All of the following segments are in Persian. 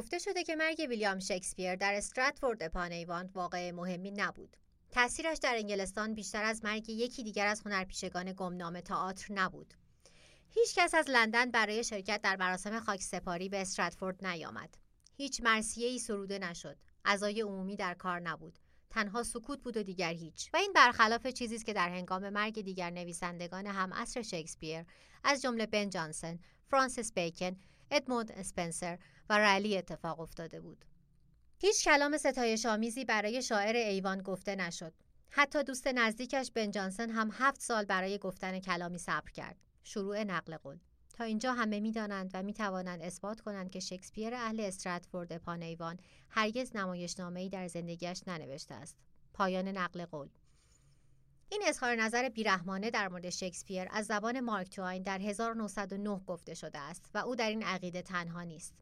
گفته شده که مرگ ویلیام شکسپیر در استراتفورد اپان ایوان واقع مهمی نبود. تاثیرش در انگلستان بیشتر از مرگ یکی دیگر از هنرپیشگان گمنام تئاتر نبود. هیچ کس از لندن برای شرکت در مراسم خاک سپاری به استراتفورد نیامد. هیچ مرسیه ای سروده نشد. اعضای عمومی در کار نبود. تنها سکوت بود و دیگر هیچ و این برخلاف چیزی است که در هنگام مرگ دیگر نویسندگان هم عصر شکسپیر از جمله بن جانسن، فرانسیس بیکن، ادموند اسپنسر و رلی اتفاق افتاده بود. هیچ کلام ستایش آمیزی برای شاعر ایوان گفته نشد. حتی دوست نزدیکش بن جانسن هم هفت سال برای گفتن کلامی صبر کرد. شروع نقل قول. تا اینجا همه می‌دانند و می توانند اثبات کنند که شکسپیر اهل استراتفورد پان ایوان هرگز نمایشنامه‌ای در زندگیش ننوشته است. پایان نقل قول. این اظهار نظر بیرحمانه در مورد شکسپیر از زبان مارک تواین در 1909 گفته شده است و او در این عقیده تنها نیست.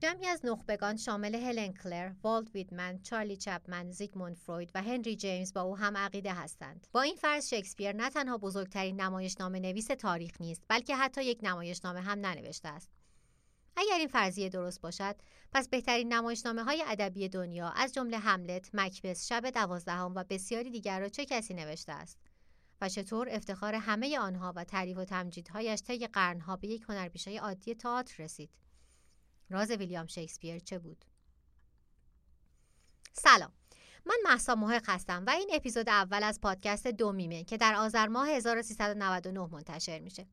جمعی از نخبگان شامل هلن کلر، والت ویدمن، چارلی چپمن، زیگموند فروید و هنری جیمز با او هم عقیده هستند. با این فرض شکسپیر نه تنها بزرگترین نمایشنامه نویس تاریخ نیست، بلکه حتی یک نمایشنامه هم ننوشته است. اگر این فرضیه درست باشد پس بهترین نمایشنامه های ادبی دنیا از جمله هملت، مکبس، شب دوازدهم و بسیاری دیگر را چه کسی نوشته است و چطور افتخار همه آنها و تعریف و تمجیدهایش طی قرنها به یک هنرپیشه عادی تئاتر رسید راز ویلیام شکسپیر چه بود سلام من محسا محق هستم و این اپیزود اول از پادکست دومیمه که در آذر ماه 1399 منتشر میشه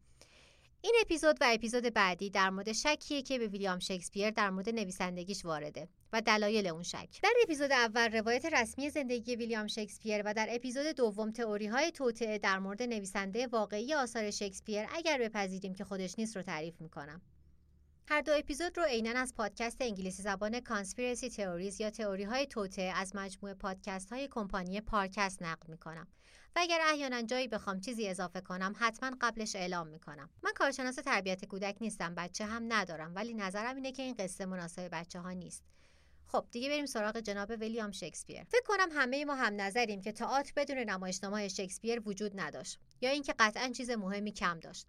این اپیزود و اپیزود بعدی در مورد شکیه که به ویلیام شکسپیر در مورد نویسندگیش وارده و دلایل اون شک. در اپیزود اول روایت رسمی زندگی ویلیام شکسپیر و در اپیزود دوم تئوری های توطئه در مورد نویسنده واقعی آثار شکسپیر اگر بپذیریم که خودش نیست رو تعریف می‌کنم. هر دو اپیزود رو عینا از پادکست انگلیسی زبان کانسپیرسی تئوریز یا تئوری های توته از مجموعه پادکست های کمپانی پارکست نقل می‌کنم. و اگر احیانا جایی بخوام چیزی اضافه کنم حتما قبلش اعلام می‌کنم. من کارشناس تربیت کودک نیستم بچه هم ندارم ولی نظرم اینه که این قصه مناسب بچه ها نیست. خب دیگه بریم سراغ جناب ویلیام شکسپیر. فکر کنم همه ما هم نظریم که تئاتر بدون نمایشنامه شکسپیر وجود نداشت یا اینکه قطعا چیز مهمی کم داشت.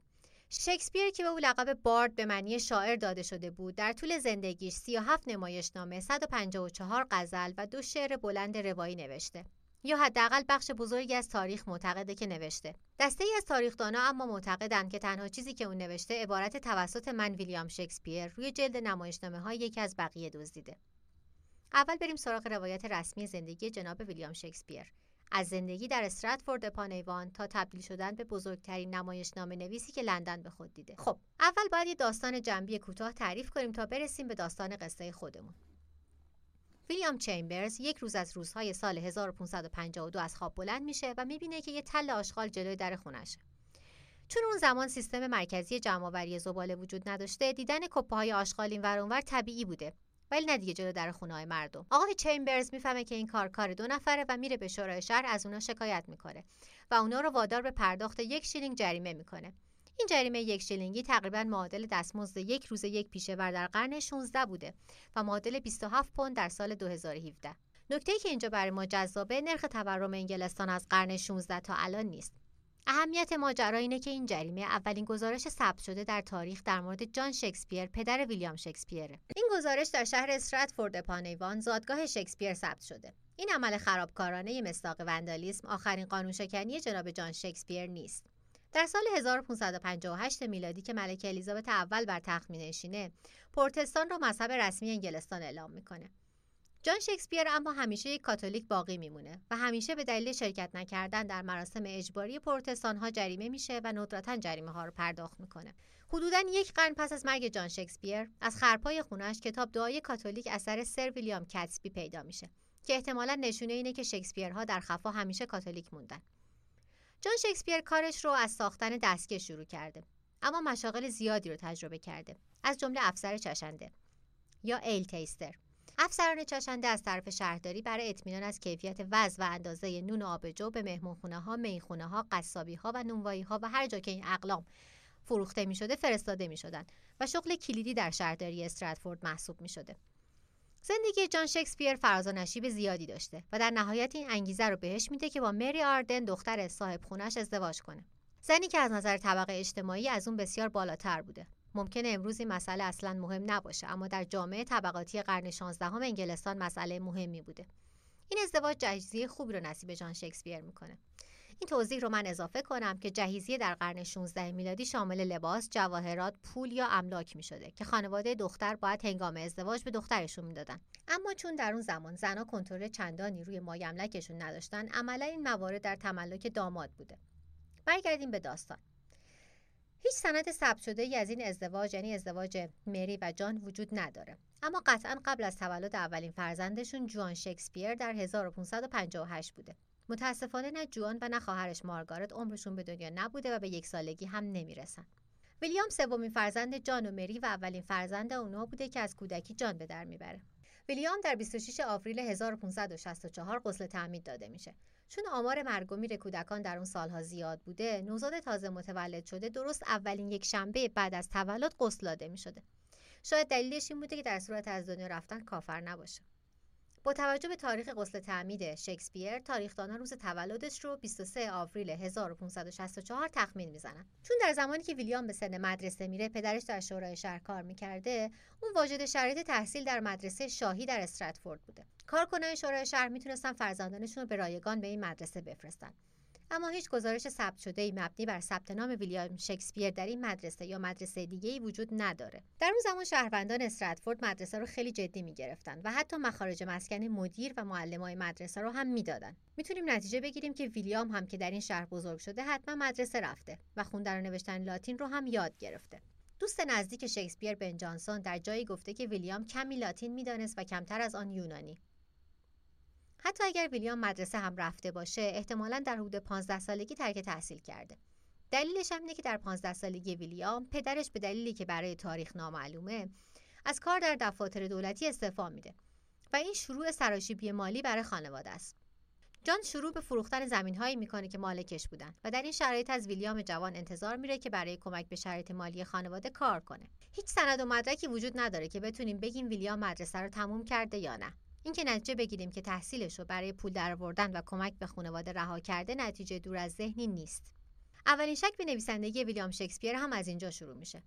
شکسپیر که به او لقب بارد به معنی شاعر داده شده بود در طول زندگیش 37 نمایشنامه 154 غزل و دو شعر بلند روایی نوشته. یا حداقل بخش بزرگی از تاریخ معتقده که نوشته. دسته ای از تاریخدانا اما معتقدند که تنها چیزی که اون نوشته عبارت توسط من ویلیام شکسپیر روی جلد نمایشنامه های یکی از بقیه دزدیده. اول بریم سراغ روایت رسمی زندگی جناب ویلیام شکسپیر. از زندگی در استراتفورد پانیوان تا تبدیل شدن به بزرگترین نمایشنامه نویسی که لندن به خود دیده. خب اول باید یه داستان جنبی کوتاه تعریف کنیم تا برسیم به داستان قصه خودمون. ویلیام چیمبرز یک روز از روزهای سال 1552 از خواب بلند میشه و می‌بینه که یه تل آشغال جلوی در خونشه چون اون زمان سیستم مرکزی جمعآوری زباله وجود نداشته دیدن کپه های آشغال این ور طبیعی بوده. ولی نه دیگه جلو در خونه های مردم. آقای چیمبرز می‌فهمه که این کار کار دو نفره و میره به شورای شهر از اونا شکایت می‌کنه و اونا رو وادار به پرداخت یک شیلینگ جریمه می‌کنه. این جریمه یک شیلینگی تقریبا معادل دستمزد یک روز یک پیشه ور در قرن 16 بوده و معادل 27 پوند در سال 2017 نکته که اینجا برای ما جذابه نرخ تورم انگلستان از قرن 16 تا الان نیست. اهمیت ماجرا اینه که این جریمه اولین گزارش ثبت شده در تاریخ در مورد جان شکسپیر پدر ویلیام شکسپیره. این گزارش در شهر استراتفورد پانیوان زادگاه شکسپیر ثبت شده. این عمل خرابکارانه مصداق وندالیسم آخرین قانونشکنی جناب جان شکسپیر نیست. در سال 1558 میلادی که ملکه الیزابت اول بر تخت مینشینه پرتستان را مذهب رسمی انگلستان اعلام می‌کنه. جان شکسپیر اما همیشه یک کاتولیک باقی میمونه و همیشه به دلیل شرکت نکردن در مراسم اجباری پروتستان ها جریمه میشه و ندرتا جریمه ها رو پرداخت می‌کنه. حدودا یک قرن پس از مرگ جان شکسپیر از خرپای خونش کتاب دعای کاتولیک اثر سر ویلیام کتسبی پیدا میشه که احتمالا نشونه اینه که شکسپیرها در خفا همیشه کاتولیک موندن. جان شکسپیر کارش رو از ساختن دستگاه شروع کرده اما مشاغل زیادی رو تجربه کرده از جمله افسر چشنده یا ایل تیستر. افسران چشنده از طرف شهرداری برای اطمینان از کیفیت وز و اندازه نون و آبجو به مهمونخونه ها، می‌خونه ها، قصابی ها و نونوایی ها و هر جا که این اقلام فروخته می شده فرستاده می شدن و شغل کلیدی در شهرداری استراتفورد محسوب می شده. زندگی جان شکسپیر فراز و نشیب زیادی داشته و در نهایت این انگیزه رو بهش میده که با مری آردن دختر صاحب خونش ازدواج کنه. زنی که از نظر طبقه اجتماعی از اون بسیار بالاتر بوده. ممکنه امروز این مسئله اصلا مهم نباشه اما در جامعه طبقاتی قرن 16 انگلستان مسئله مهمی بوده این ازدواج جهیزیه خوبی رو نصیب جان شکسپیر می‌کنه این توضیح رو من اضافه کنم که جهیزیه در قرن 16 میلادی شامل لباس، جواهرات، پول یا املاک می شده که خانواده دختر باید هنگام ازدواج به دخترشون می‌دادن. اما چون در اون زمان زنها کنترل چندانی روی مایملکشون نداشتن، عملا این موارد در تملک داماد بوده. برگردیم به داستان. هیچ سند ثبت شده ای از این ازدواج یعنی ازدواج مری و جان وجود نداره. اما قطعا قبل از تولد اولین فرزندشون جوان شکسپیر در 1558 بوده. متاسفانه نه جوان و نه خواهرش مارگارت عمرشون به دنیا نبوده و به یک سالگی هم نمی‌رسن. ویلیام سومین فرزند جان و مری و اولین فرزند اونها بوده که از کودکی جان به در می‌بره. ویلیام در 26 آوریل 1564 غسل تعمید داده میشه. چون آمار مرگ و میر کودکان در اون سالها زیاد بوده، نوزاد تازه متولد شده درست اولین یک شنبه بعد از تولد غسل داده می شاید دلیلش این بوده که در صورت از دنیا رفتن کافر نباشه. با توجه به تاریخ غسل تعمید شکسپیر تاریخدانان روز تولدش رو 23 آوریل 1564 تخمین می‌زنن. چون در زمانی که ویلیام به سن مدرسه میره پدرش در شورای شهر کار می‌کرده اون واجد شرایط تحصیل در مدرسه شاهی در استراتفورد بوده. کارکنان شورای شهر می‌تونستن فرزندانشون رو به رایگان به این مدرسه بفرستن. اما هیچ گزارش ثبت شده ای مبنی بر ثبت نام ویلیام شکسپیر در این مدرسه یا مدرسه دیگه ای وجود نداره. در اون زمان شهروندان استراتفورد مدرسه رو خیلی جدی می‌گرفتن و حتی مخارج مسکن مدیر و معلمای مدرسه رو هم می‌دادن. می‌تونیم نتیجه بگیریم که ویلیام هم که در این شهر بزرگ شده حتما مدرسه رفته و خوندن و نوشتن لاتین رو هم یاد گرفته. دوست نزدیک شکسپیر بن جانسون در جایی گفته که ویلیام کمی لاتین می‌دانست و کمتر از آن یونانی. حتی اگر ویلیام مدرسه هم رفته باشه احتمالا در حدود 15 سالگی ترک تحصیل کرده. دلیلش هم اینه که در 15 سالگی ویلیام پدرش به دلیلی که برای تاریخ نامعلومه از کار در دفاتر دولتی استعفا میده و این شروع سراشیبی مالی برای خانواده است. جان شروع به فروختن زمین هایی می‌کنه که مالکش بودن و در این شرایط از ویلیام جوان انتظار میره که برای کمک به شرایط مالی خانواده کار کنه. هیچ سند و مدرکی وجود نداره که بتونیم بگیم ویلیام مدرسه رو تموم کرده یا نه. اینکه نتیجه بگیریم که تحصیلش رو برای پول درآوردن و کمک به خانواده رها کرده نتیجه دور از ذهنی نیست. اولین شک به نویسندگی ویلیام شکسپیر هم از اینجا شروع میشه.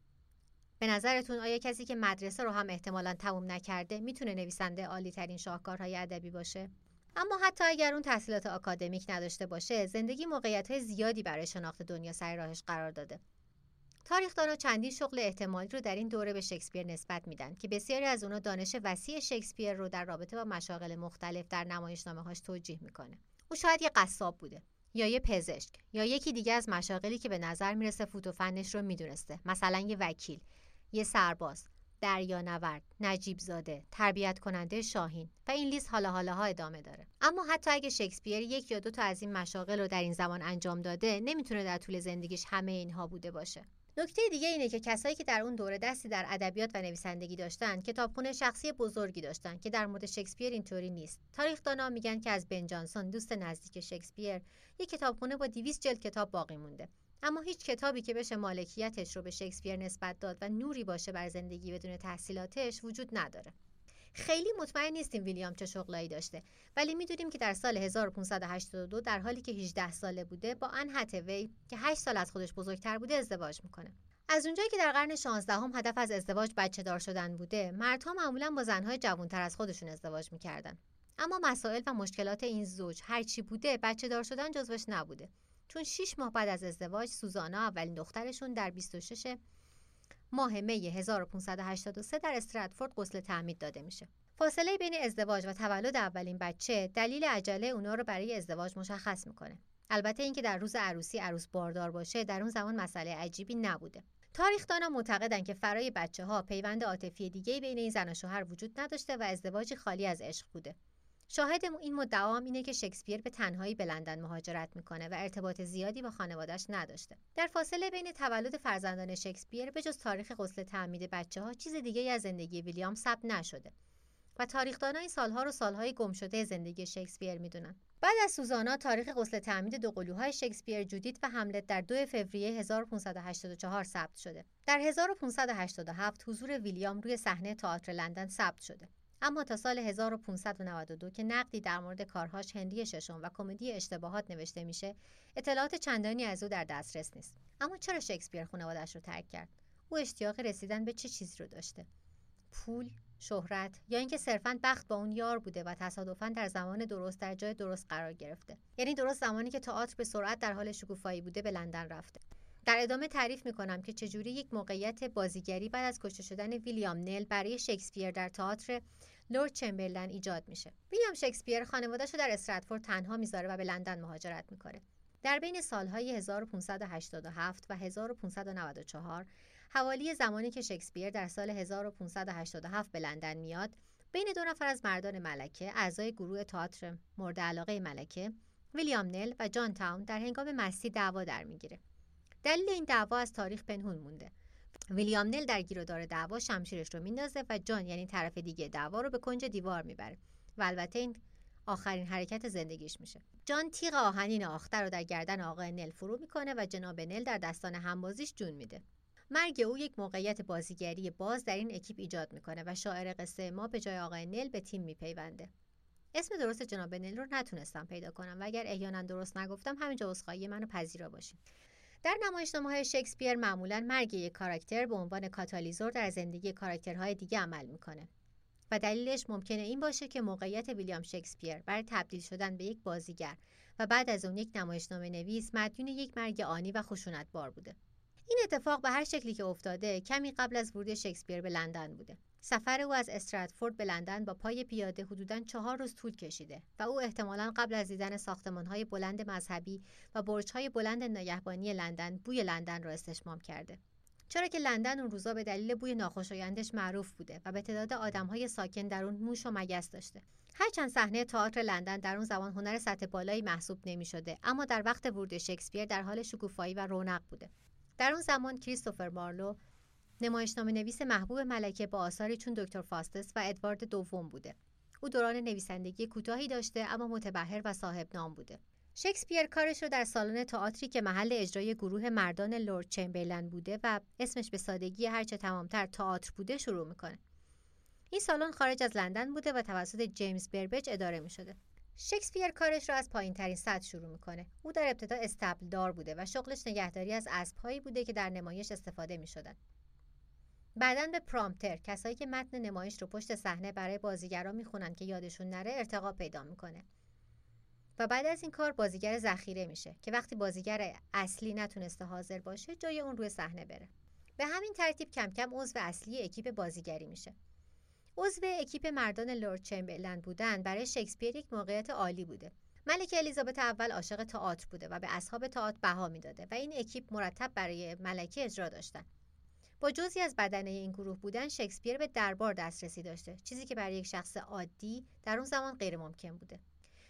به نظرتون آیا کسی که مدرسه رو هم احتمالا تموم نکرده می‌تونه نویسنده عالی ترین شاهکارهای ادبی باشه؟ اما حتی اگر اون تحصیلات آکادمیک نداشته باشه زندگی موقعیت های زیادی برای شناخت دنیا سر راهش قرار داده. تاریخدانها چندین شغل احتمالی رو در این دوره به شکسپیر نسبت میدن که بسیاری از اونا دانش وسیع شکسپیر رو در رابطه با مشاغل مختلف در نمایشنامه هاش توجیه می‌کنه. او شاید یه قصاب بوده یا یه پزشک یا یکی دیگه از مشاغلی که به نظر می‌رسه فوت و فنش رو می‌دونسته. مثلا یه وکیل یه سرباز دریانورد نجیب زاده تربیت کننده شاهین و این لیست حالا حالا ها ادامه داره. اما حتی اگه شکسپیر یک یا دو تا از این مشاغل رو در این زمان انجام داده نمی‌تونه در طول زندگیش همه اینها بوده باشه. نکته دیگه اینه که کسایی که در اون دوره دستی در ادبیات و نویسندگی داشتن کتابخونه شخصی بزرگی داشتن که در مورد شکسپیر اینطوری نیست. تاریخ دانا میگن که از بن جانسون دوست نزدیک شکسپیر یک کتابخونه با 200 جلد کتاب باقی مونده. اما هیچ کتابی که بشه مالکیتش رو به شکسپیر نسبت داد و نوری باشه بر زندگی بدون تحصیلاتش وجود نداره. خیلی مطمئن نیستیم ویلیام چه شغلایی داشته. ولی می‌دونیم که در سال 1582 در حالی که 18 ساله بوده با ان هتوی که 8 سال از خودش بزرگتر بوده ازدواج می‌کنه. از اونجایی که در قرن 16 هم هدف از ازدواج بچه دار شدن بوده مردها معمولا با زنهای جوانتر از خودشون ازدواج می‌کردن. اما مسائل و مشکلات این زوج هرچی بوده بچه دار شدن جزوش نبوده. چون 6 ماه بعد از ازدواج سوزانا اولین دخترشون در 26 ماه می 1583 در استراتفورد غسل تعمید داده میشه. فاصله بین ازدواج و تولد اولین بچه دلیل عجله اونا رو برای ازدواج مشخص می‌کنه. البته اینکه در روز عروسی عروس باردار باشه در اون زمان مسئله عجیبی نبوده. تاریخدانان معتقدند که فرای بچه ها پیوند عاطفی دیگه بین این زن و شوهر وجود نداشته و ازدواجی خالی از عشق بوده. شاهد این مدعا هم اینه که شکسپیر به تنهایی به لندن مهاجرت می‌کنه و ارتباط زیادی با خانوادهش نداشته. در فاصله بین تولد فرزندان شکسپیر به جز تاریخ غسل تعمید بچه ها چیز دیگه از زندگی ویلیام ثبت نشده. و تاریخدان این سالها رو سالهای گم شده زندگی شکسپیر می‌دونن. بعد از سوزانا تاریخ غسل تعمید دو قلوهای شکسپیر جودیت و هملت در 2 فوریه 1584 ثبت شده. در 1587 حضور ویلیام روی صحنه تئاتر لندن ثبت شده. اما تا سال 1592 که نقدی در مورد کارهاش هنری ششم و کمدی اشتباهات نوشته میشه اطلاعات چندانی از او در دسترس نیست. اما چرا شکسپیر خانوادهش رو ترک کرد؟ او اشتیاق رسیدن به چه چیزی رو داشته؟ پول شهرت یا اینکه صرفا بخت با اون یار بوده و تصادفا در زمان درست در جای درست قرار گرفته؟ یعنی درست زمانی که تئاتر به سرعت در حال شکوفایی بوده به لندن رفته. در ادامه تعریف می‌کنم که چجوری یک موقعیت بازیگری بعد از کشته شدن ویلیام نل برای شکسپیر در تئاتر لورد چمبرلن ایجاد میشه. ویلیام شکسپیر خانوادهش رو در استراتفورد تنها می‌ذاره و به لندن مهاجرت می‌کنه. در بین سالهای 1587 و 1594 حوالی زمانی که شکسپیر در سال 1587 به لندن میاد بین دو نفر از مردان ملکه اعضای گروه تئاتر مورد علاقه ملکه ویلیام نل و جان تاون در هنگام مستی دعوا در می‌گیره. دلیل این دعوا از تاریخ پنهون مونده. ویلیام نل در گیرودار دعوا شمشیرش رو میندازه و جان یعنی طرف دیگه دعوا رو به کنج دیوار می‌بره و البته این آخرین حرکت زندگیش میشه. جان تیغ آهنین آخته رو در گردن آقای نل فرو می‌کنه و جناب نل در دستان همبازیش جون میده. مرگ او یک موقعیت بازیگری باز در این اکیپ ایجاد می‌کنه و شاعر قصه ما به جای آقای نل به تیم میپیونده. اسم درست جناب نل رو نتونستم پیدا کنم و اگر احیانا درست نگفتم همینجا عذرخواهی منو پذیرا باشین. در نمایشنامه های شکسپیر معمولا مرگ یک کاراکتر به عنوان کاتالیزور در زندگی کاراکترهای دیگه عمل می‌کنه و دلیلش ممکنه این باشه که موقعیت ویلیام شکسپیر برای تبدیل شدن به یک بازیگر و بعد از اون یک نمایشنامه نویس مدیون یک مرگ آنی و خشونتبار بوده. این اتفاق به هر شکلی که افتاده کمی قبل از ورود شکسپیر به لندن بوده. سفر او از استراتفورد به لندن با پای پیاده حدوداً چهار روز طول کشیده و او احتمالا قبل از دیدن ساختمانهای بلند مذهبی و برجهای بلند نگهبانی لندن بوی لندن را استشمام کرده. چرا که لندن اون روزا به دلیل بوی ناخوشایندش معروف بوده و به تعداد آدمهای ساکن در اون موش و مگس داشته. هرچند صحنه تئاتر لندن در اون زمان هنر سطح بالایی محسوب نمی شده اما در وقت ورود شکسپیر در حال شکوفایی و رونق بوده. در اون زمان کریستوفر مارلو نمایشنامه نویس محبوب ملکه با آثاری چون دکتر فاستس و ادوارد دوم بوده او دوران نویسندگی کوتاهی داشته اما متبهر و صاحب نام بوده شکسپیر کارش رو در سالن تئاتری که محل اجرای گروه مردان لورد چمبرلن بوده و اسمش به سادگی هرچه تمامتر تئاتر بوده شروع می‌کنه این سالن خارج از لندن بوده و توسط جیمز بربج اداره می شده. شکسپیر کارش را از پایین ترین سطح شروع می‌کنه. او در ابتدا استبل دار بوده و شغلش نگهداری از اسبهایی بوده که در نمایش استفاده می شدن. بعدا به پرامتر کسایی که متن نمایش رو پشت صحنه برای بازیگران می‌خونن که یادشون نره ارتقا پیدا می‌کنه. و بعد از این کار بازیگر ذخیره میشه که وقتی بازیگر اصلی نتونسته حاضر باشه جای اون روی صحنه بره. به همین ترتیب کم کم عضو اصلی اکیپ بازیگری میشه. عضو اکیپ مردان لورد چمبرلند بودن برای شکسپیر یک موقعیت عالی بوده ملکه الیزابت اول عاشق تئاتر بوده و به اصحاب تئاتر بها می‌داده و این اکیپ مرتب برای ملکه اجرا داشتن با جزی از بدنه این گروه بودن شکسپیر به دربار دسترسی داشته چیزی که برای یک شخص عادی در اون زمان غیر ممکن بوده.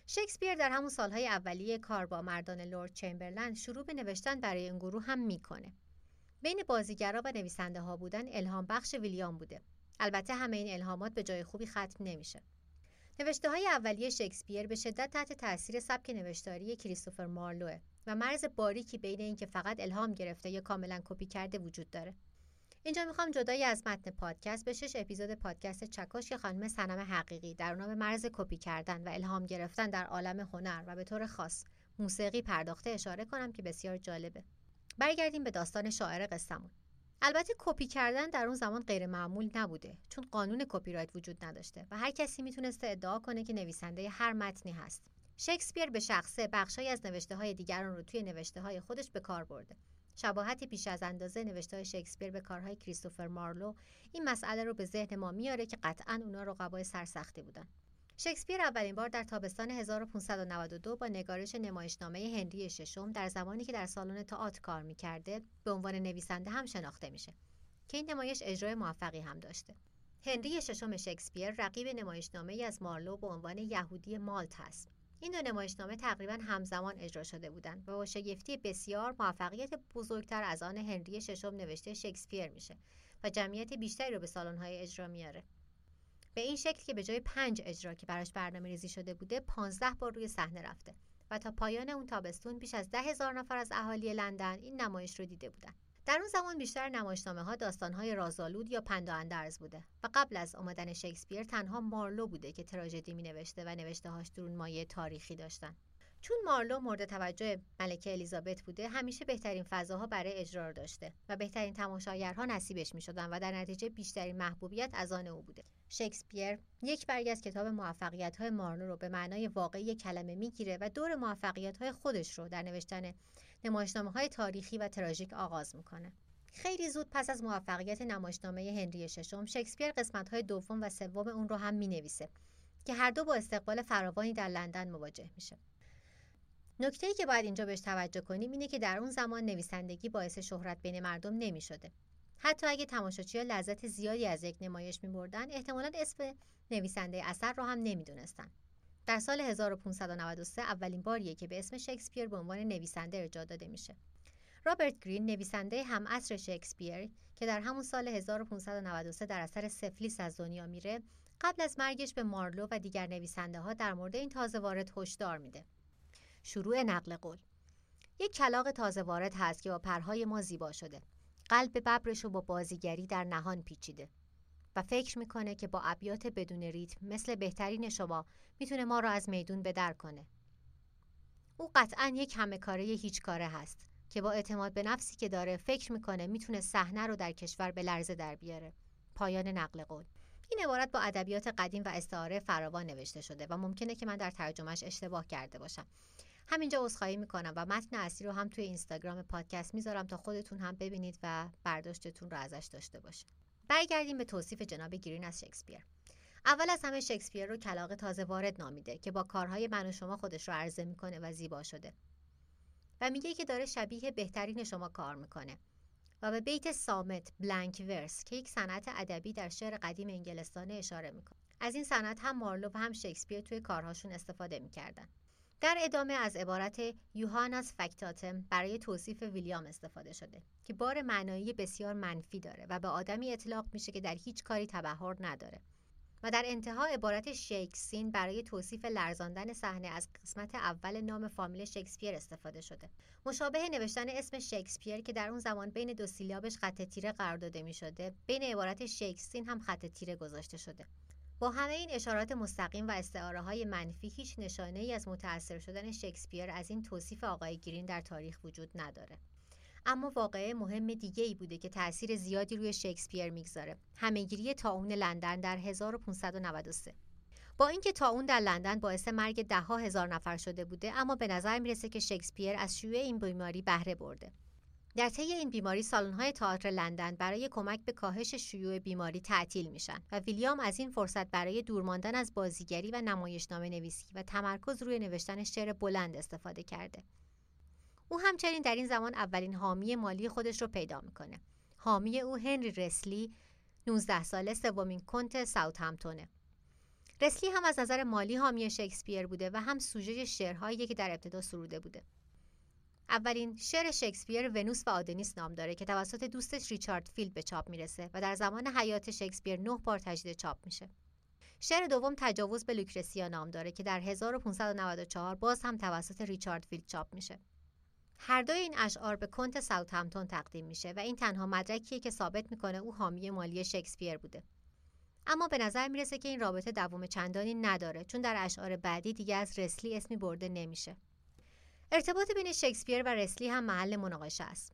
شکسپیر در همون سالهای اولیه کار با مردان لورد چمبرلند شروع به نوشتن برای این گروه هم می‌کنه. بین بازیگرا و نویسنده ها بودن الهام بخش ویلیام بوده. البته همه این الهامات به جای خوبی ختم نمیشه. نوشته های اولیه شکسپیر به شدت تحت تاثیر سبک نوشتاری کریستوفر مارلوه و مرز باریکی بین اینکه فقط الهام گرفته یا کاملا کپی کرده وجود داره. اینجا می‌خوام جدایی از متن پادکست به شش اپیزود پادکست چکاش که خانم سنم حقیقی در اونا به مرز کپی کردن و الهام گرفتن در عالم هنر و به طور خاص موسیقی پرداخته اشاره کنم که بسیار جالبه. برگردیم به داستان شاعر قصهمون. البته کپی کردن در اون زمان غیر معمول نبوده چون قانون کپی رایت وجود نداشته و هر کسی می‌تونسته ادعا کنه که نویسنده هر متنی هست. شکسپیر به شخصه بخشهایی از نوشته های دیگران رو توی نوشته های خودش به کار برده. شباهتی بیش از اندازه نوشته شکسپیر به کارهای کریستوفر مارلو این مسئله رو به ذهن ما میاره که قطعا اونا رقبای سرسختی بودن. شکسپیر اولین بار در تابستان 1592 با نگارش نمایشنامه هنری ششم در زمانی که در سالن تئاتر کار می‌کرده به عنوان نویسنده هم شناخته میشه که این نمایش اجرای موفقی هم داشته. هنری ششم شکسپیر رقیب نمایشنامه ای از مارلو به عنوان یهودی مالت است این دو نمایشنامه تقریبا همزمان اجرا شده بودند و با شگفتی بسیار موفقیت بزرگتر از آن هنری ششم نوشته شکسپیر میشه و جمعیت بیشتری رو به سالن‌های اجرا میاره. به این شکل که به جای پنج اجرا که براش برنامه ریزی شده بوده 15 بار روی صحنه رفته و تا پایان اون تابستون بیش از ده هزار نفر از اهالی لندن این نمایش رو دیده بودن. در اون زمان بیشتر نمایشنامه ها داستان های رازآلود یا پند و اندرز بوده و قبل از آمدن شکسپیر تنها مارلو بوده که تراژدی می نوشته و نوشته هاش درون مایه تاریخی داشتن. چون مارلو مورد توجه ملکه الیزابت بوده همیشه بهترین فضاها برای اجرا داشته و بهترین تماشاگرها نصیبش می شدن و در نتیجه بیشترین محبوبیت از آن او بوده. شکسپیر یک برگی از کتاب موفقیت های مارلو رو به معنای واقعی کلمه می‌گیره و دور موفقیت های خودش رو در نوشتن نمایشنامه های تاریخی و تراژیک آغاز می‌کنه خیلی زود پس از موفقیت نمایشنامه هنری ششم شکسپیر قسمت های دوم و سوم اون رو هم می نویسه که هر دو با استقبال فراوانی در لندن مواجه میشه نکته ای که باید اینجا بهش توجه کنیم اینه که در اون زمان نویسندگی باعث شهرت بین مردم نمی شده. حتی اگه تماشاچی لذت زیادی از یک نمایش می بردن احتمالا اسم نویسنده اثر رو هم نمی‌دونستن. در سال 1593 اولین باریه که به اسم شکسپیر به عنوان نویسنده ارجاع داده میشه. رابرت گرین نویسنده هم عصر شکسپیر که در همون سال 1593 در اثر سفلیس از دنیا میره قبل از مرگش به مارلو و دیگر نویسنده ها در مورد این تازه وارد هشدار میده شروع نقل قول یک کلاق تازه وارد هست که با پرهای ما زیبا شده قلب ببرش با بازیگری در نهان پیچیده و فکر می‌کنه که با ابیات بدون ریتم مثل بهترین شما می‌تونه ما را از میدون بدر کنه. او قطعا یک همه کاره هیچ کاره هست که با اعتماد به نفسی که داره فکر می‌کنه می‌تونه صحنه رو در کشور به لرزه در بیاره. پایان نقل قول. این عبارت با ادبیات قدیم و استعاره فراوان نوشته شده و ممکنه که من در ترجمهش اشتباه کرده باشم. همینجا عذرخواهی می‌کنم و متن اصلی رو هم توی اینستاگرام پادکست می‌ذارم تا خودتون هم ببینید و برداشتتون رو ازش داشته باشید برگردیم به توصیف جناب گرین از شکسپیر. اول از همه شکسپیر رو کلاق تازه وارد نامیده که با کارهای من و شما خودش رو عرضه می‌کنه و زیبا شده. و میگه که داره شبیه بهترین شما کار می‌کنه و به بیت سامت بلانک ورس که یک صنعت ادبی در شعر قدیم انگلستان اشاره می‌کنه. از این صنعت هم مارلو و هم شکسپیر توی کارهاشون استفاده می‌کردن. در ادامه از عبارت یوهاناس فکتاتم برای توصیف ویلیام استفاده شده که بار معنایی بسیار منفی داره و به آدمی اطلاق میشه که در هیچ کاری تبهر نداره و در انتها عبارت شیکسین برای توصیف لرزاندن صحنه از قسمت اول نام فامیل شکسپیر استفاده شده. مشابه نوشتن اسم شکسپیر که در اون زمان بین دو سیلابش خط تیره قرار داده می شده، بین عبارت شیکسین هم خط تیره گذاشته شده. با همه این اشارات مستقیم و استعاره های منفی هیچ نشانه ای از متأثر شدن شکسپیر از این توصیف آقای گرین در تاریخ وجود نداره. اما واقعه مهم دیگه ای بوده که تاثیر زیادی روی شکسپیر می‌گذاره. همهگیری تاون لندن در 1593 با اینکه تاون در لندن باعث مرگ دهها هزار نفر شده بوده اما به نظر می‌رسه که شکسپیر از شیوع این بیماری بهره برده. در طی این بیماری سالن‌های تئاتر لندن برای کمک به کاهش شیوع بیماری تعطیل میشن و ویلیام از این فرصت برای دور ماندن از بازیگری و نمایشنامه نویسی و تمرکز روی نوشتن شعر بلند استفاده کرده. او همچنین در این زمان اولین حامی مالی خودش رو پیدا می‌کنه. حامی او هنری رسلی 19 ساله سومین کنت ساوت همپتونه. رسلی هم از نظر مالی حامی شکسپیر بوده و هم سوژه شعرهایی که در ابتدا سروده بوده. اولین شعر شکسپیر ونوس و آدنیس نام داره که توسط دوستش ریچارد فیلد به چاپ می‌رسه و در زمان حیات شکسپیر نه بار تجدید چاپ میشه. شعر دوم تجاوز به لوکرسیا نام داره که در 1594 باز هم توسط ریچارد فیلد چاپ میشه. هر دوی این اشعار به کنت همتون تقدیم میشه و این تنها مدرکیه که ثابت می‌کنه او حامی مالی شکسپیر بوده. اما به نظر می‌رسه که این رابطه دوام چندانی نداره چون در اشعار بعدی دیگه از رسلی اسمی برده نمیشه. ارتباط بین شکسپیر و رسلی هم محل مناقشه است.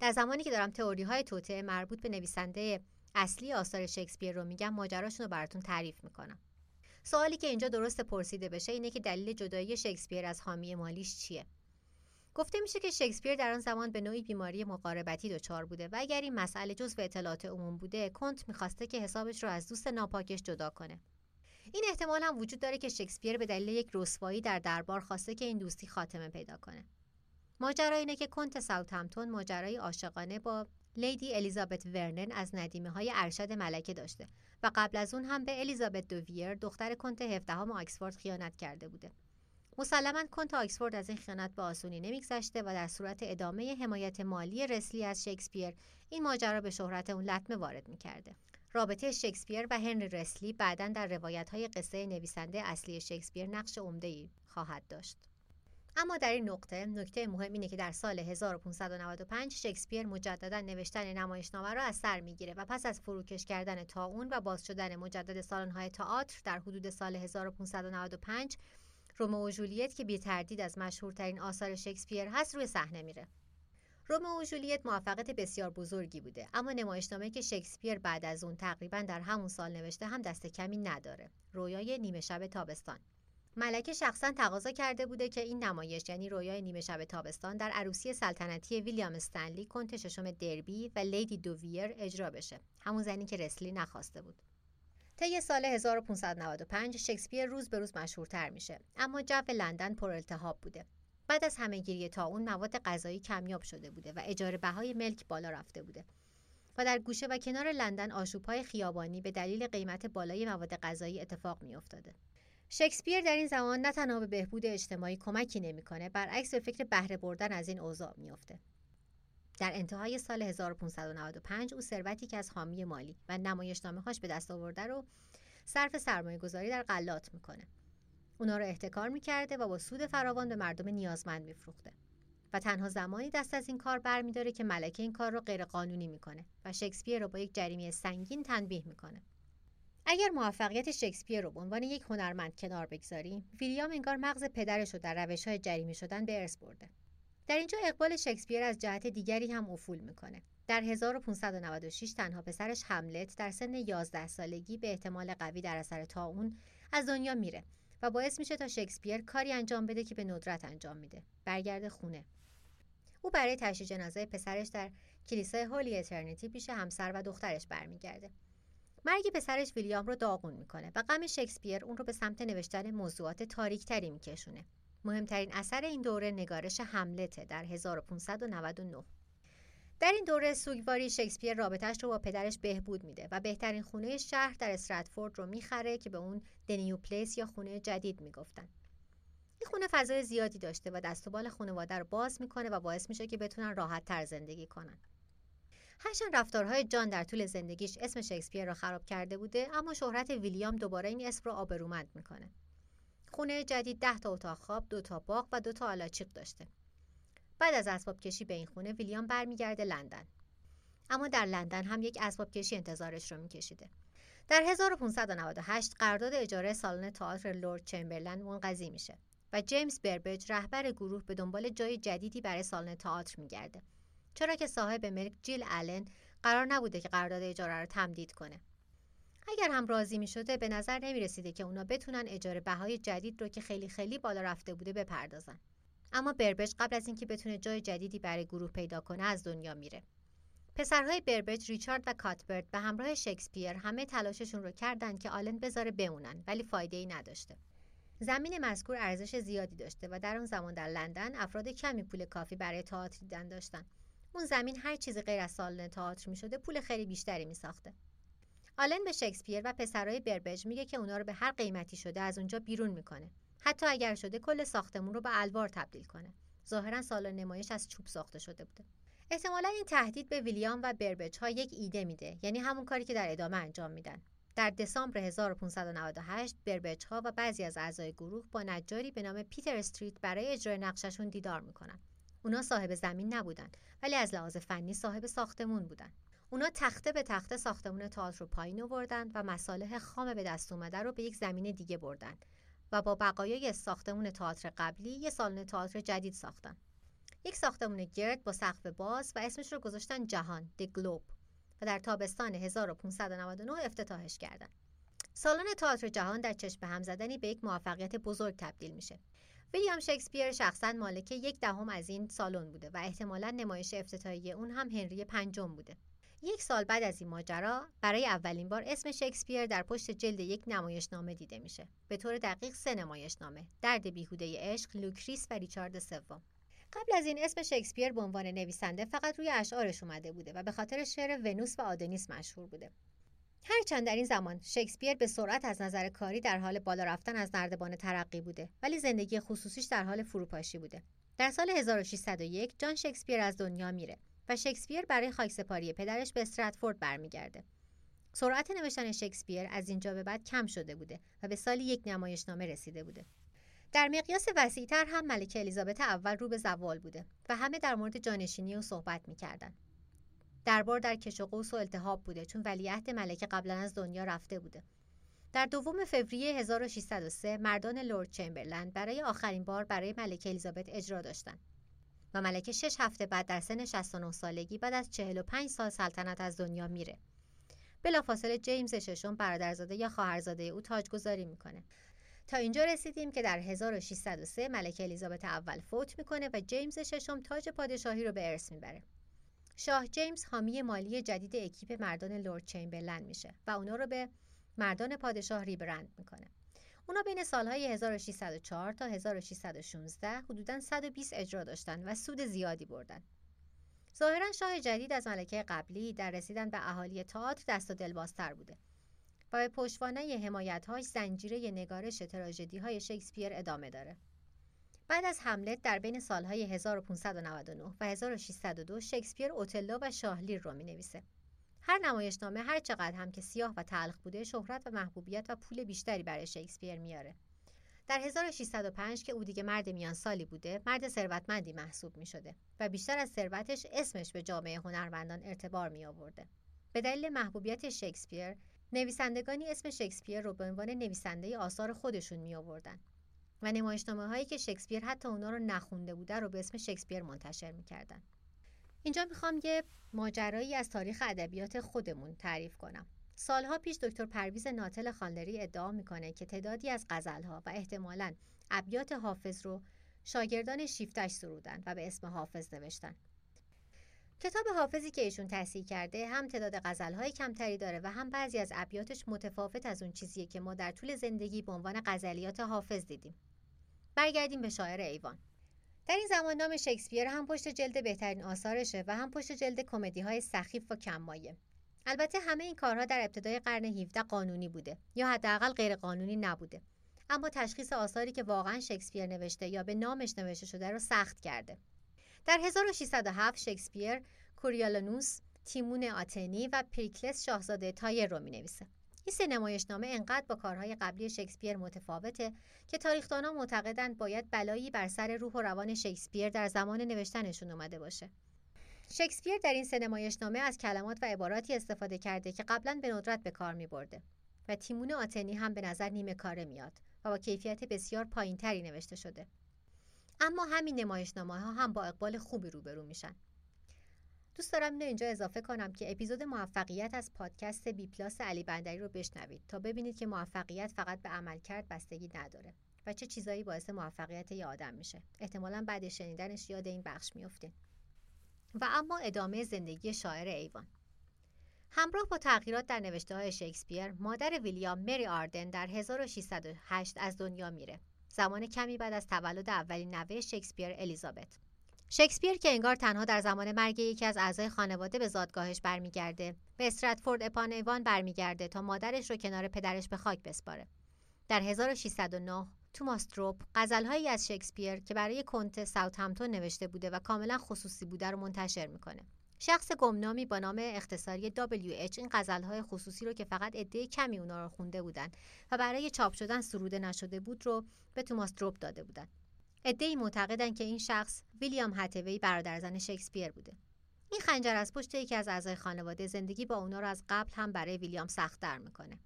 در زمانی که دارم تئوری های توته مربوط به نویسنده اصلی آثار شکسپیر رو میگم ماجراشون رو براتون تعریف می‌کنم. سوالی که اینجا درست پرسیده بشه اینه که دلیل جدایی شکسپیر از حامی مالیش چیه؟ گفته میشه که شکسپیر در آن زمان به نوعی بیماری مقاربتی دچار بوده و اگر این مسئله جزو اطلاعات عموم بوده کنت می‌خواسته که حسابش رو از دوست ناپاکش جدا کنه این احتمال هم وجود داره که شکسپیر به دلیل یک رسوایی در دربار خواسته که این دوستی خاتمه پیدا کنه. ماجرا اینه که کنت ساوثهمپتون ماجرای عاشقانه با لیدی الیزابت ورنن از ندیمه های ارشد ملکه داشته و قبل از اون هم به الیزابت دوویر دختر کنت هفدهم آکسفورد خیانت کرده بوده. مسلما کنت آکسفورد از این خیانت به آسونی نمیگذشته و در صورت ادامه حمایت مالی رسلی از شکسپیر این ماجرا به شهرت اون لطمه وارد می‌کرده. رابطه شکسپیر و هنری رسلی بعدا در روایت های قصه نویسنده اصلی شکسپیر نقش عمده خواهد داشت. اما در این نقطه نکته مهم اینه که در سال 1595 شکسپیر مجددا نوشتن نمایشنامه را از سر می‌گیره و پس از فروکش کردن تاون و باز شدن مجدد سالن‌های تئاتر در حدود سال 1595 رومئو و جولیت که بی تردید از مشهورترین آثار شکسپیر هست روی صحنه میره. رومئو و جولیت موفقیت بسیار بزرگی بوده اما نمایشنامه که شکسپیر بعد از اون تقریبا در همون سال نوشته هم دست کمی نداره. رویای نیمه شب تابستان. ملکه شخصا تقاضا کرده بوده که این نمایش یعنی رویای نیمه شب تابستان در عروسی سلطنتی ویلیام استنلی کنت ششم دربی و لیدی دوویر اجرا بشه. همون زنی که رسلی نخواسته بود. طی سال 1595 شکسپیر روز به روز مشهورتر میشه اما جو لندن پر التهاب بوده. بعد از همهگیری تا اون مواد غذایی کمیاب شده بوده و اجاره بهای ملک بالا رفته بوده. و در گوشه و کنار لندن آشوبهای خیابانی به دلیل قیمت بالای مواد غذایی اتفاق میافتاده. شکسپیر در این زمان نه تنها به بهبود اجتماعی کمکی نمی‌کنه برعکس به فکر بهره بردن از این اوضاع میافته. در انتهای سال 1595 او ثروتی که از حامی مالی و نمایشنامه هاش به دست آورده رو صرف سرمایه گذاری در غلات می‌کنه. اونا رو احتکار می‌کرده و با سود فراوان به مردم نیازمند میفروخته. و تنها زمانی دست از این کار برمیداره که ملکه این کار رو غیرقانونی می‌کنه و شکسپیر رو با یک جریمه سنگین تنبیه می‌کنه. اگر موفقیت شکسپیر رو به عنوان یک هنرمند کنار بگذاریم ویلیام انگار مغز پدرش رو در روش های جریمه شدن به ارث برده. در اینجا اقبال شکسپیر از جهت دیگری هم افول می‌کنه. در 1596 تنها پسرش هملت در سن 11 سالگی به احتمال قوی در اثر تاون از دنیا میره. و باعث میشه تا شکسپیر کاری انجام بده که به ندرت انجام میده. برگرد خونه. او برای تشییع جنازه پسرش در کلیسای هولی اترنیتی پیش همسر و دخترش برمیگرده. مرگ پسرش ویلیام رو داغون می‌کنه و غم شکسپیر اون رو به سمت نوشتن موضوعات تاریکتری میکشونه. مهمترین اثر این دوره نگارش هملته در 1599 در این دوره سوگواری شکسپیر رابطش رو با پدرش بهبود میده و بهترین خونه شهر در استراتفورد رو می‌خره که به اون دنیو پلیس یا خونه جدید می‌گفتن. این خونه فضای زیادی داشته و دست و بال خانواده رو باز می‌کنه و باعث میشه که بتونن راحت تر زندگی کنن. هرچند رفتارهای جان در طول زندگیش اسم شکسپیر را خراب کرده بوده اما شهرت ویلیام دوباره این اسم رو آبرومند می‌کنه. خونه جدید ده تا اتاق خواب دو تا باغ و دو تا آلاچیق داشته. بعد از اسباب کشی به این خونه ویلیام برمیگرده لندن. اما در لندن هم یک اسباب کشی انتظارش رو میکشیده. در 1598 قرارداد اجاره سالن تئاتر لورد چمبرلند منقضی میشه و جیمز بربج رهبر گروه به دنبال جای جدیدی برای سالن تئاتر میگرده. چرا که صاحب ملک جیل آلن قرار نبوده که قرارداد اجاره رو تمدید کنه. اگر هم راضی می شده به نظر نمی رسیده که اونا بتونن اجاره بهای جدید رو که خیلی خیلی بالا رفته بوده بپردازن. اما بربج قبل از اینکه بتونه جای جدیدی برای گروه پیدا کنه از دنیا میره پسرهای بربج ریچارد و کاتبرت به همراه شکسپیر همه تلاششون رو کردند که آلن بذاره بمونن ولی فایده ای نداشته زمین مذکور ارزش زیادی داشته و در اون زمان در لندن افراد کمی پول کافی برای تئاتر دیدن داشتن اون زمین هر چیزی غیر از سالن تئاتر می شده پول خیلی بیشتری می ساخته. آلن به شکسپیر و پسرای بربج میگه که اونا رو به هر قیمتی شده از اونجا بیرون می‌کنه. حتی اگر شده کل ساختمون رو به الوار تبدیل کنه. ظاهرا سالن نمایش از چوب ساخته شده بوده. احتمالا این تهدید به ویلیام و بربج ها یک ایده میده یعنی همون کاری که در ادامه انجام میدن در دسامبر 1598 بربج ها و بعضی از اعضای گروه با نجاری به نام پیتر استریت برای اجرای نقششون دیدار می‌کنن اونا صاحب زمین نبودن ولی از لحاظ فنی صاحب ساختمون بودن اونا تخته به تخته ساختمون تئاتر رو پایین آوردن و مصالح خام به دست اومده رو به یک زمین دیگه بردن و با بقایای ساختمون تئاتر قبلی یه سالن تئاتر جدید ساختن یک ساختمون گرد با سقف باز و اسمش رو گذاشتن جهان The Globe و در تابستان 1599 افتتاحش کردند. سالن تئاتر جهان در چشم هم زدنی به یک موفقیت بزرگ تبدیل میشه. ویلیام شکسپیر شخصا مالک یک دهم از این سالن بوده و احتمالا نمایش افتتاحیه اون هم هنری پنجم بوده. یک سال بعد از این ماجرا برای اولین بار اسم شکسپیر در پشت جلد یک نمایشنامه دیده میشه. به طور دقیق سه نمایشنامه درد بیهوده عشق لوکریس و ریچارد سوم. قبل از این اسم شکسپیر به عنوان نویسنده فقط روی اشعارش اومده بوده و به خاطر شعر ونوس و آدونیس مشهور بوده. هرچند در این زمان شکسپیر به سرعت از نظر کاری در حال بالا رفتن از نردبان ترقی بوده ولی زندگی خصوصیش در حال فروپاشی بوده. در سال 1601 جان شکسپیر از دنیا میره. و شکسپیر برای خاکسپاری پدرش به استراتفورد برمیگرده. سرعت نوشتن شکسپیر از اینجا به بعد کم شده بوده و به سالی یک نمایشنامه رسیده بوده. در مقیاس وسیعتر هم ملکه الیزابت اول رو به زوال بوده و همه در مورد جانشینی او صحبت می‌کردن. دربار در کش و قوس و التهاب بوده چون ولیعهد ملکه قبلا از دنیا رفته بوده. در دوم فوریه 1603 مردان لورد چمبرلند برای آخرین بار برای ملکه الیزابت اجرا داشتند و ملکه شش هفته بعد در سن 69 سالگی بعد از 45 سال سلطنت از دنیا میره. بلافاصله جیمز ششم برادرزاده یا خواهرزاده او تاجگذاری می‌کنه. تا اینجا رسیدیم که در 1603 ملکه الیزابت اول فوت می‌کنه و جیمز ششم تاج پادشاهی رو به ارث می‌بره. شاه جیمز حامی مالی جدید اکیپ مردان لورد چمبرلند میشه و اونا رو به مردان پادشاه ریبرند می‌کنه. اونا بین سالهای 1604 تا 1616 حدوداً 120 اجرا داشتن و سود زیادی بردن. ظاهرا شاه جدید از ملکه قبلی در رسیدن به اهالی تئاتر دست و دلبازتر بوده و به پشتوانه حمایتهاش زنجیره نگارش تراژدی های شکسپیر ادامه داره. بعد از حملت در بین سالهای 1599 و 1602 شکسپیر اوتلو و شاهلیر رو می نویسه. هر نمایشنامه هر چقدر هم که سیاه و تلخ بوده شهرت و محبوبیت و پول بیشتری برای شکسپیر میاره. در 1605 که او دیگه مرد میان سالی بوده مرد ثروتمندی محسوب می شده و بیشتر از ثروتش اسمش به جامعه هنرمندان ارتبار می آورده. به دلیل محبوبیت شکسپیر نویسندگانی اسم شکسپیر رو به عنوان نویسنده آثار خودشون می آوردن و نمایشنامه هایی که شکسپیر حتی اونا رو نخونده بوده رو به اسم شکسپیر منتشر می‌کردن. اینجا می‌خوام یه ماجرایی از تاریخ ادبیات خودمون تعریف کنم. سالها پیش دکتر پرویز ناتل خانلری ادعا می‌کنه که تعدادی از غزلها و احتمالاً ابیات حافظ رو شاگردان شیفتش سرودن و به اسم حافظ نوشتن. کتاب حافظی که ایشون تصحیح کرده هم تعداد غزلهای کمتری داره و هم بعضی از ابیاتش متفاوت از اون چیزیه که ما در طول زندگی به عنوان غزلیات حافظ دیدیم. برگردیم به شاعر ایوان. در این زمان نام شکسپیر هم پشت جلد بهترین آثارشه و هم پشت جلد کمدی های سخیف و کمایه. البته همه این کارها در ابتدای قرن 17 قانونی بوده یا حداقل غیر قانونی نبوده. اما تشخیص آثاری که واقعا شکسپیر نوشته یا به نامش نوشته شده رو سخت کرده. در 1607 شکسپیر کوریالانوس، تیمون آتنی و پریکلس شاهزاده تایر رو می نویسه. این سه نمایشنامه انقدر با کارهای قبلی شکسپیر متفاوته که تاریخدانان معتقدند باید بلایی بر سر روح و روان شکسپیر در زمان نوشتنشون اومده باشه. شکسپیر در این سه نمایشنامه از کلمات و عباراتی استفاده کرده که قبلا به ندرت به کار می برده و تیمون آتنی هم به نظر نیمه کاره میاد و با کیفیت بسیار پایینتری نوشته شده. اما همین نمایشنامه ها هم با اقبال خوبی روبرو میشن. دوست دارم اینو اینجا اضافه کنم که اپیزود موفقیت از پادکست بی پلاس علی بندری رو بشنوید تا ببینید که موفقیت فقط به عمل کرد بستگی نداره و چه چیزایی باعث موفقیت یه آدم میشه. احتمالا بعد شنیدنش یاد این بخش میافتین. و اما ادامه زندگی شاعر ایوان. همراه با تغییرات در نوشته های شکسپیر، مادر ویلیام مری آردن در 1608 از دنیا میره. زمان کمی بعد از تولد اولین نوه شکسپیر الیزابت. شکسپیر که انگار تنها در زمان مرگ یکی از اعضای خانواده به زادگاهش برمیگرده به استراتفورد اپان ایوان برمیگرده تا مادرش رو کنار پدرش به خاک بسپاره. در 1609 توماس تروپ غزلهایی از شکسپیر که برای کنت ساوثهمپتون نوشته بوده و کاملا خصوصی بوده رو منتشر می‌کنه. شخص گمنامی با نام اختصاری WH این غزلهای خصوصی رو که فقط عده کمی اونا رو خونده بودن و برای چاپ شدن سروده نشده بود رو به توماس تروپ داده بودن. ای معتقدند که این شخص ویلیام هتوی برادرزن شکسپیر بوده. این خنجر از پشت یکی از اعضای خانواده زندگی با اونا رو از قبل هم برای ویلیام سختتر می‌کنه.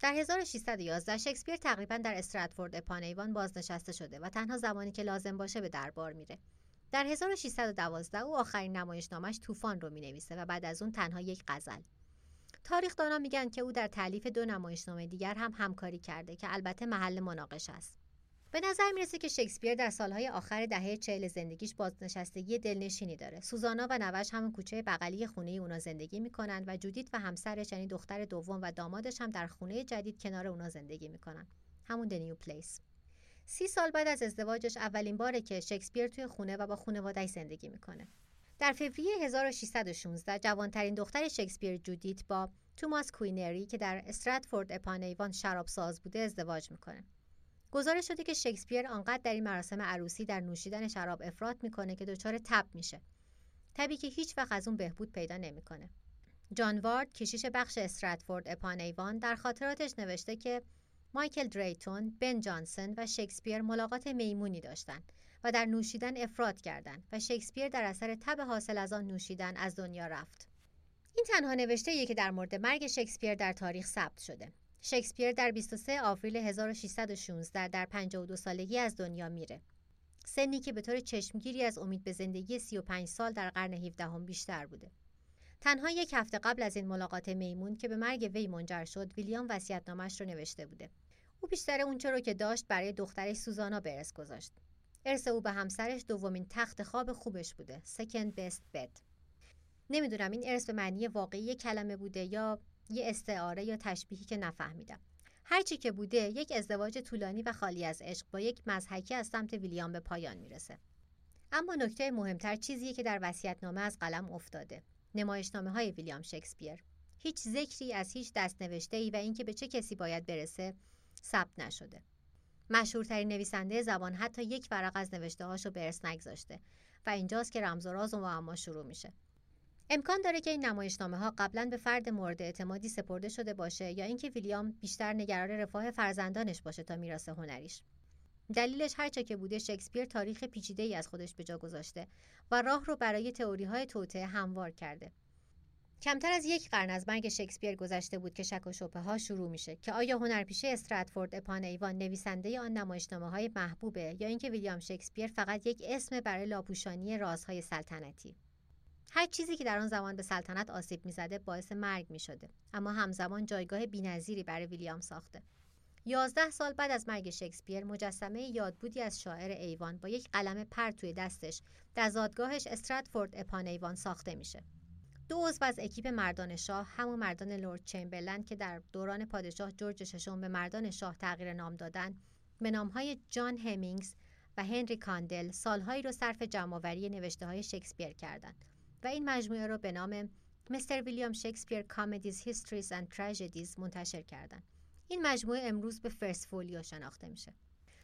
در 1611 شکسپیر تقریبا در استراتفورد اپانیوان بازنشسته شده و تنها زمانی که لازم باشه به دربار میره. در 1612 او آخرین نمایشنامش طوفان رو می‌نویسه و بعد از اون تنها یک غزل. تاریخدانان میگن که او در تعلیف دو نمایشنامه دیگر هم همکاری کرده که البته محل مناقشه است. به نظر می‌رسه که شکسپیر در سالهای آخر دهه چهل زندگیش بازنشستگی دلنشینی داره. سوزانا و نوش همون کوچه بغلی خونه اونا زندگی می‌کنن و جودیت و همسرش یعنی دختر دوم و دامادش هم در خونه جدید کنار اونا زندگی می‌کنن. همون دنیو پلیس. سی سال بعد از ازدواجش اولین باره که شکسپیر توی خونه و با خانواده‌اش زندگی می‌کنه. در فوریه 1616 جوانترین دختر شکسپیر جودیت با توماس کوینی که در استراتفورد اپان ایوان شراب ساز بوده ازدواج می‌کنه. گزارش شده که شکسپیر آنقدر در این مراسم عروسی در نوشیدن شراب افراط می‌کنه که دچار تب میشه تبی که هیچ وقت از اون بهبود پیدا نمی‌کنه جان وارد کشیش بخش استراتفورد اپان ایوان در خاطراتش نوشته که مایکل دریتون، بن جانسن و شکسپیر ملاقات میمونی داشتند و در نوشیدن افراد کردند و شکسپیر در اثر تب حاصل از آن نوشیدن از دنیا رفت. این تنها نوشته که در مورد مرگ شکسپیر در تاریخ ثبت شده. شکسپیر در 23 آوریل 1616 در 52 سالگی از دنیا میره. سنی که به طور چشمگیری از امید به زندگی 35 سال در قرن 17 هم بیشتر بوده. تنها یک هفته قبل از این ملاقات میمون که به مرگ وی منجر شد، ویلیام وصیت‌نامه‌اش رو نوشته بوده. او بیشتر اونچه رو که داشت برای دخترش سوزانا برس گذاشت. ارث او به همسرش دومین تخت خواب خوبش بوده. Second best bed. نمی‌دونم این ارث به معنی واقعی کلمه بوده یا یه استعاره یا تشبیهی که نفهمیدم. هرچی که بوده یک ازدواج طولانی و خالی از عشق با یک مزحکی از سمت ویلیام به پایان می‌رسه. اما نکته مهمتر چیزیه که در وصیت‌نامه از قلم افتاده. نمایشنامه های ویلیام شکسپیر. هیچ ذکری از هیچ دستنوشته ای و اینکه به چه کسی باید برسه ثبت نشده. مشهورترین نویسنده زبان حتی یک ورق از نوشته هاشو به ارث نگذاشته و اینجاست که رمز و راز و معما شروع میشه. امکان داره که این نمایشنامه ها قبلا به فرد مورد اعتمادی سپرده شده باشه یا اینکه ویلیام بیشتر نگران رفاه فرزندانش باشه تا میراث هنریش. دلیلش هرچه که بوده شکسپیر تاریخ پیچیده ای از خودش به جا گذاشته و راه رو برای تئوری های توطعه هموار کرده. کمتر از یک قرن از مرگ شکسپیر گذشته بود که شک و شبه ها شروع میشه که آیا هنرپیشه استراتفورد اپان ایوان نویسنده آن نمایشنامه های محبوبه یا اینکه ویلیام شکسپیر فقط یک اسم برای لاپوشانی رازهای سلطنتی هر چیزی که در آن زمان به سلطنت آسیب می‌زده باعث مرگ می‌شده. اما همزمان جایگاه بینظیری برای ویلیام ساخته. یازده سال بعد از مرگ شکسپیر مجسمه یادبودی از شاعر ایوان با یک قلم پر توی دستش در زادگاهش استراتفورد اپان ایوان ساخته میشه. دو عضو از اکیپ مردان شاه همون مردان لورد چمبرلند که در دوران پادشاه جورج ششم به مردان شاه تغییر نام دادن به نامهای جان همینگز و هنری کاندل سالهایی رو صرف جمعآوری نوشته های شکسپیر کردند. و این مجموعه رو به نام Mister William Shakespeare Comedies Histories and Tragedies منتشر کردند این مجموعه امروز به First Folio شناخته میشه.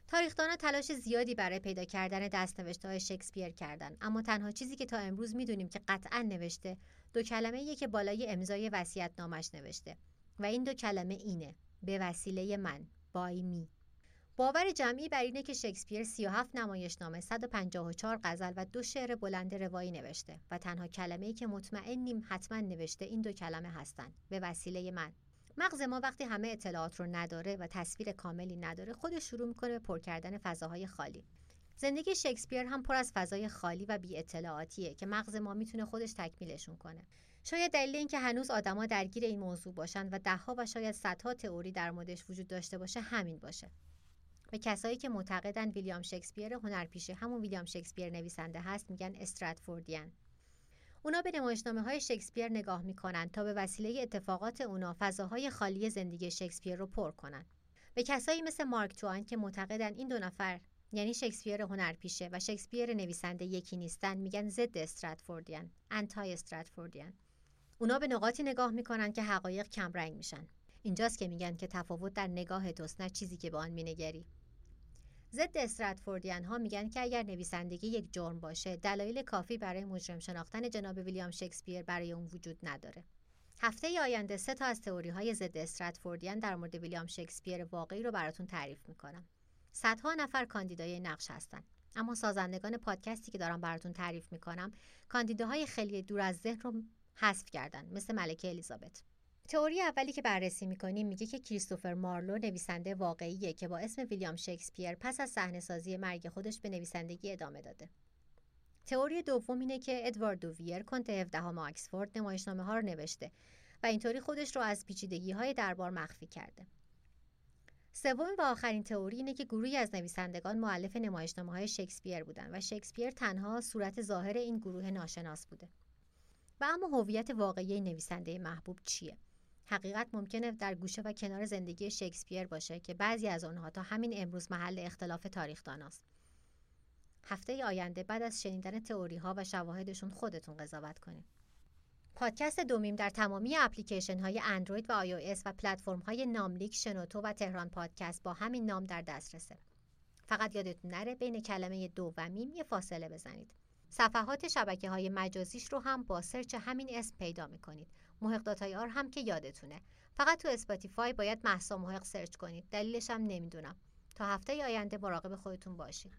تاریخدانان تلاش زیادی برای پیدا کردن دستنوشته های شکسپیر کردند اما تنها چیزی که تا امروز می‌دونیم که قطعا نوشته دو کلمه که بالای امضای وصیت نامش نوشته و این دو کلمه اینه به وسیله من بای می. باور جمعی بر اینه که شکسپیر 37 نمایشنامه 154 غزل و دو شعر بلند روایی نوشته و تنها کلمه‌ای که مطمئنیم حتما نوشته این دو کلمه هستند به وسیله من مغز ما وقتی همه اطلاعات رو نداره و تصویر کاملی نداره خودش شروع می‌کنه به پر کردن فضاهای خالی زندگی شکسپیر هم پر از فضای خالی و بی اطلاعاتیه که مغز ما می‌تونه خودش تکمیلشون کنه. شاید دلیل اینکه هنوز آدما درگیر این موضوع باشن و دهها و شاید صدها تئوری در موردش وجود داشته باشه همین باشه. به کسایی که معتقدن ویلیام شکسپیر هنرپیشه همون ویلیام شکسپیر نویسنده هست میگن استراتفوردیان. اونا به نمایشنامه های شکسپیر نگاه می‌کنن تا به وسیله اتفاقات اونا فضاهای خالی زندگی شکسپیر رو پر کنن. به کسایی مثل مارک توان که معتقدن این دو نفر یعنی شکسپیر هنرپیشه و شکسپیر نویسنده یکی نیستن میگن ضد استراتفوردیان انتای استراتفوردیان اونا به نقاطی نگاه می‌کنن که حقایق کمرنگ میشن اینجاست که میگن که تفاوت در نگاه توست نه چیزی که به آن مینگری ضد استراتفوردیان ها میگن که اگر نویسندگی یک جرم باشه دلایل کافی برای مجرم شناختن جناب ویلیام شکسپیر برای اون وجود نداره. هفته آینده سه تا از تئوری های ضد استراتفوردیان در مورد ویلیام شکسپیر واقعی رو براتون تعریف می‌کنم. صدها نفر کاندیدای نقش هستن. اما سازندگان پادکستی که دارم براتون تعریف می‌کنم کاندیداهای خیلی دور از ذهن رو حذف کردن مثل ملکه الیزابت. تئوری اولی که بررسی می‌کنیم میگه که کریستوفر مارلو نویسنده واقعیه که با اسم ویلیام شکسپیر پس از صحنه سازی مرگ خودش به نویسندگی ادامه داده. تئوری دوم اینه که ادوارد دوویر کنت 17 آکسفورد نمایشنامه ها رو نوشته و اینطوری خودش رو از پیچیدگی های دربار مخفی کرده. سوم و آخرین تئوری اینه که گروهی از نویسندگان معلف نمایشنامه های شکسپیر بودن و شکسپیر تنها صورت ظاهر این گروه ناشناس بوده. و اما هویت واقعی نویسنده محبوب چیه؟ حقیقت ممکنه در گوشه و کنار زندگی شکسپیر باشه که بعضی از آنها تا همین امروز محل اختلاف تاریخ داناست. هفته آینده بعد از شنیدن تئوری ها و شواهدشون خودتون قضاوت کنید. پادکست دومیم در تمامی اپلیکیشن های اندروید و آی و پلتفرم های ناملیک، شنوتو و تهران پادکست با همین نام در دسترسه. فقط یادتون نره بین کلمه دو و میم یه فاصله بزنید. صفحات شبکه های مجازیش رو هم با سرچ همین اسم پیدا می‌کنید. محق آر هم که یادتونه. فقط تو اسپاتیفای باید محسا محق سرچ کنید. دلیلش هم نمی‌دونم. تا هفته آینده مراقب خودتون باشید.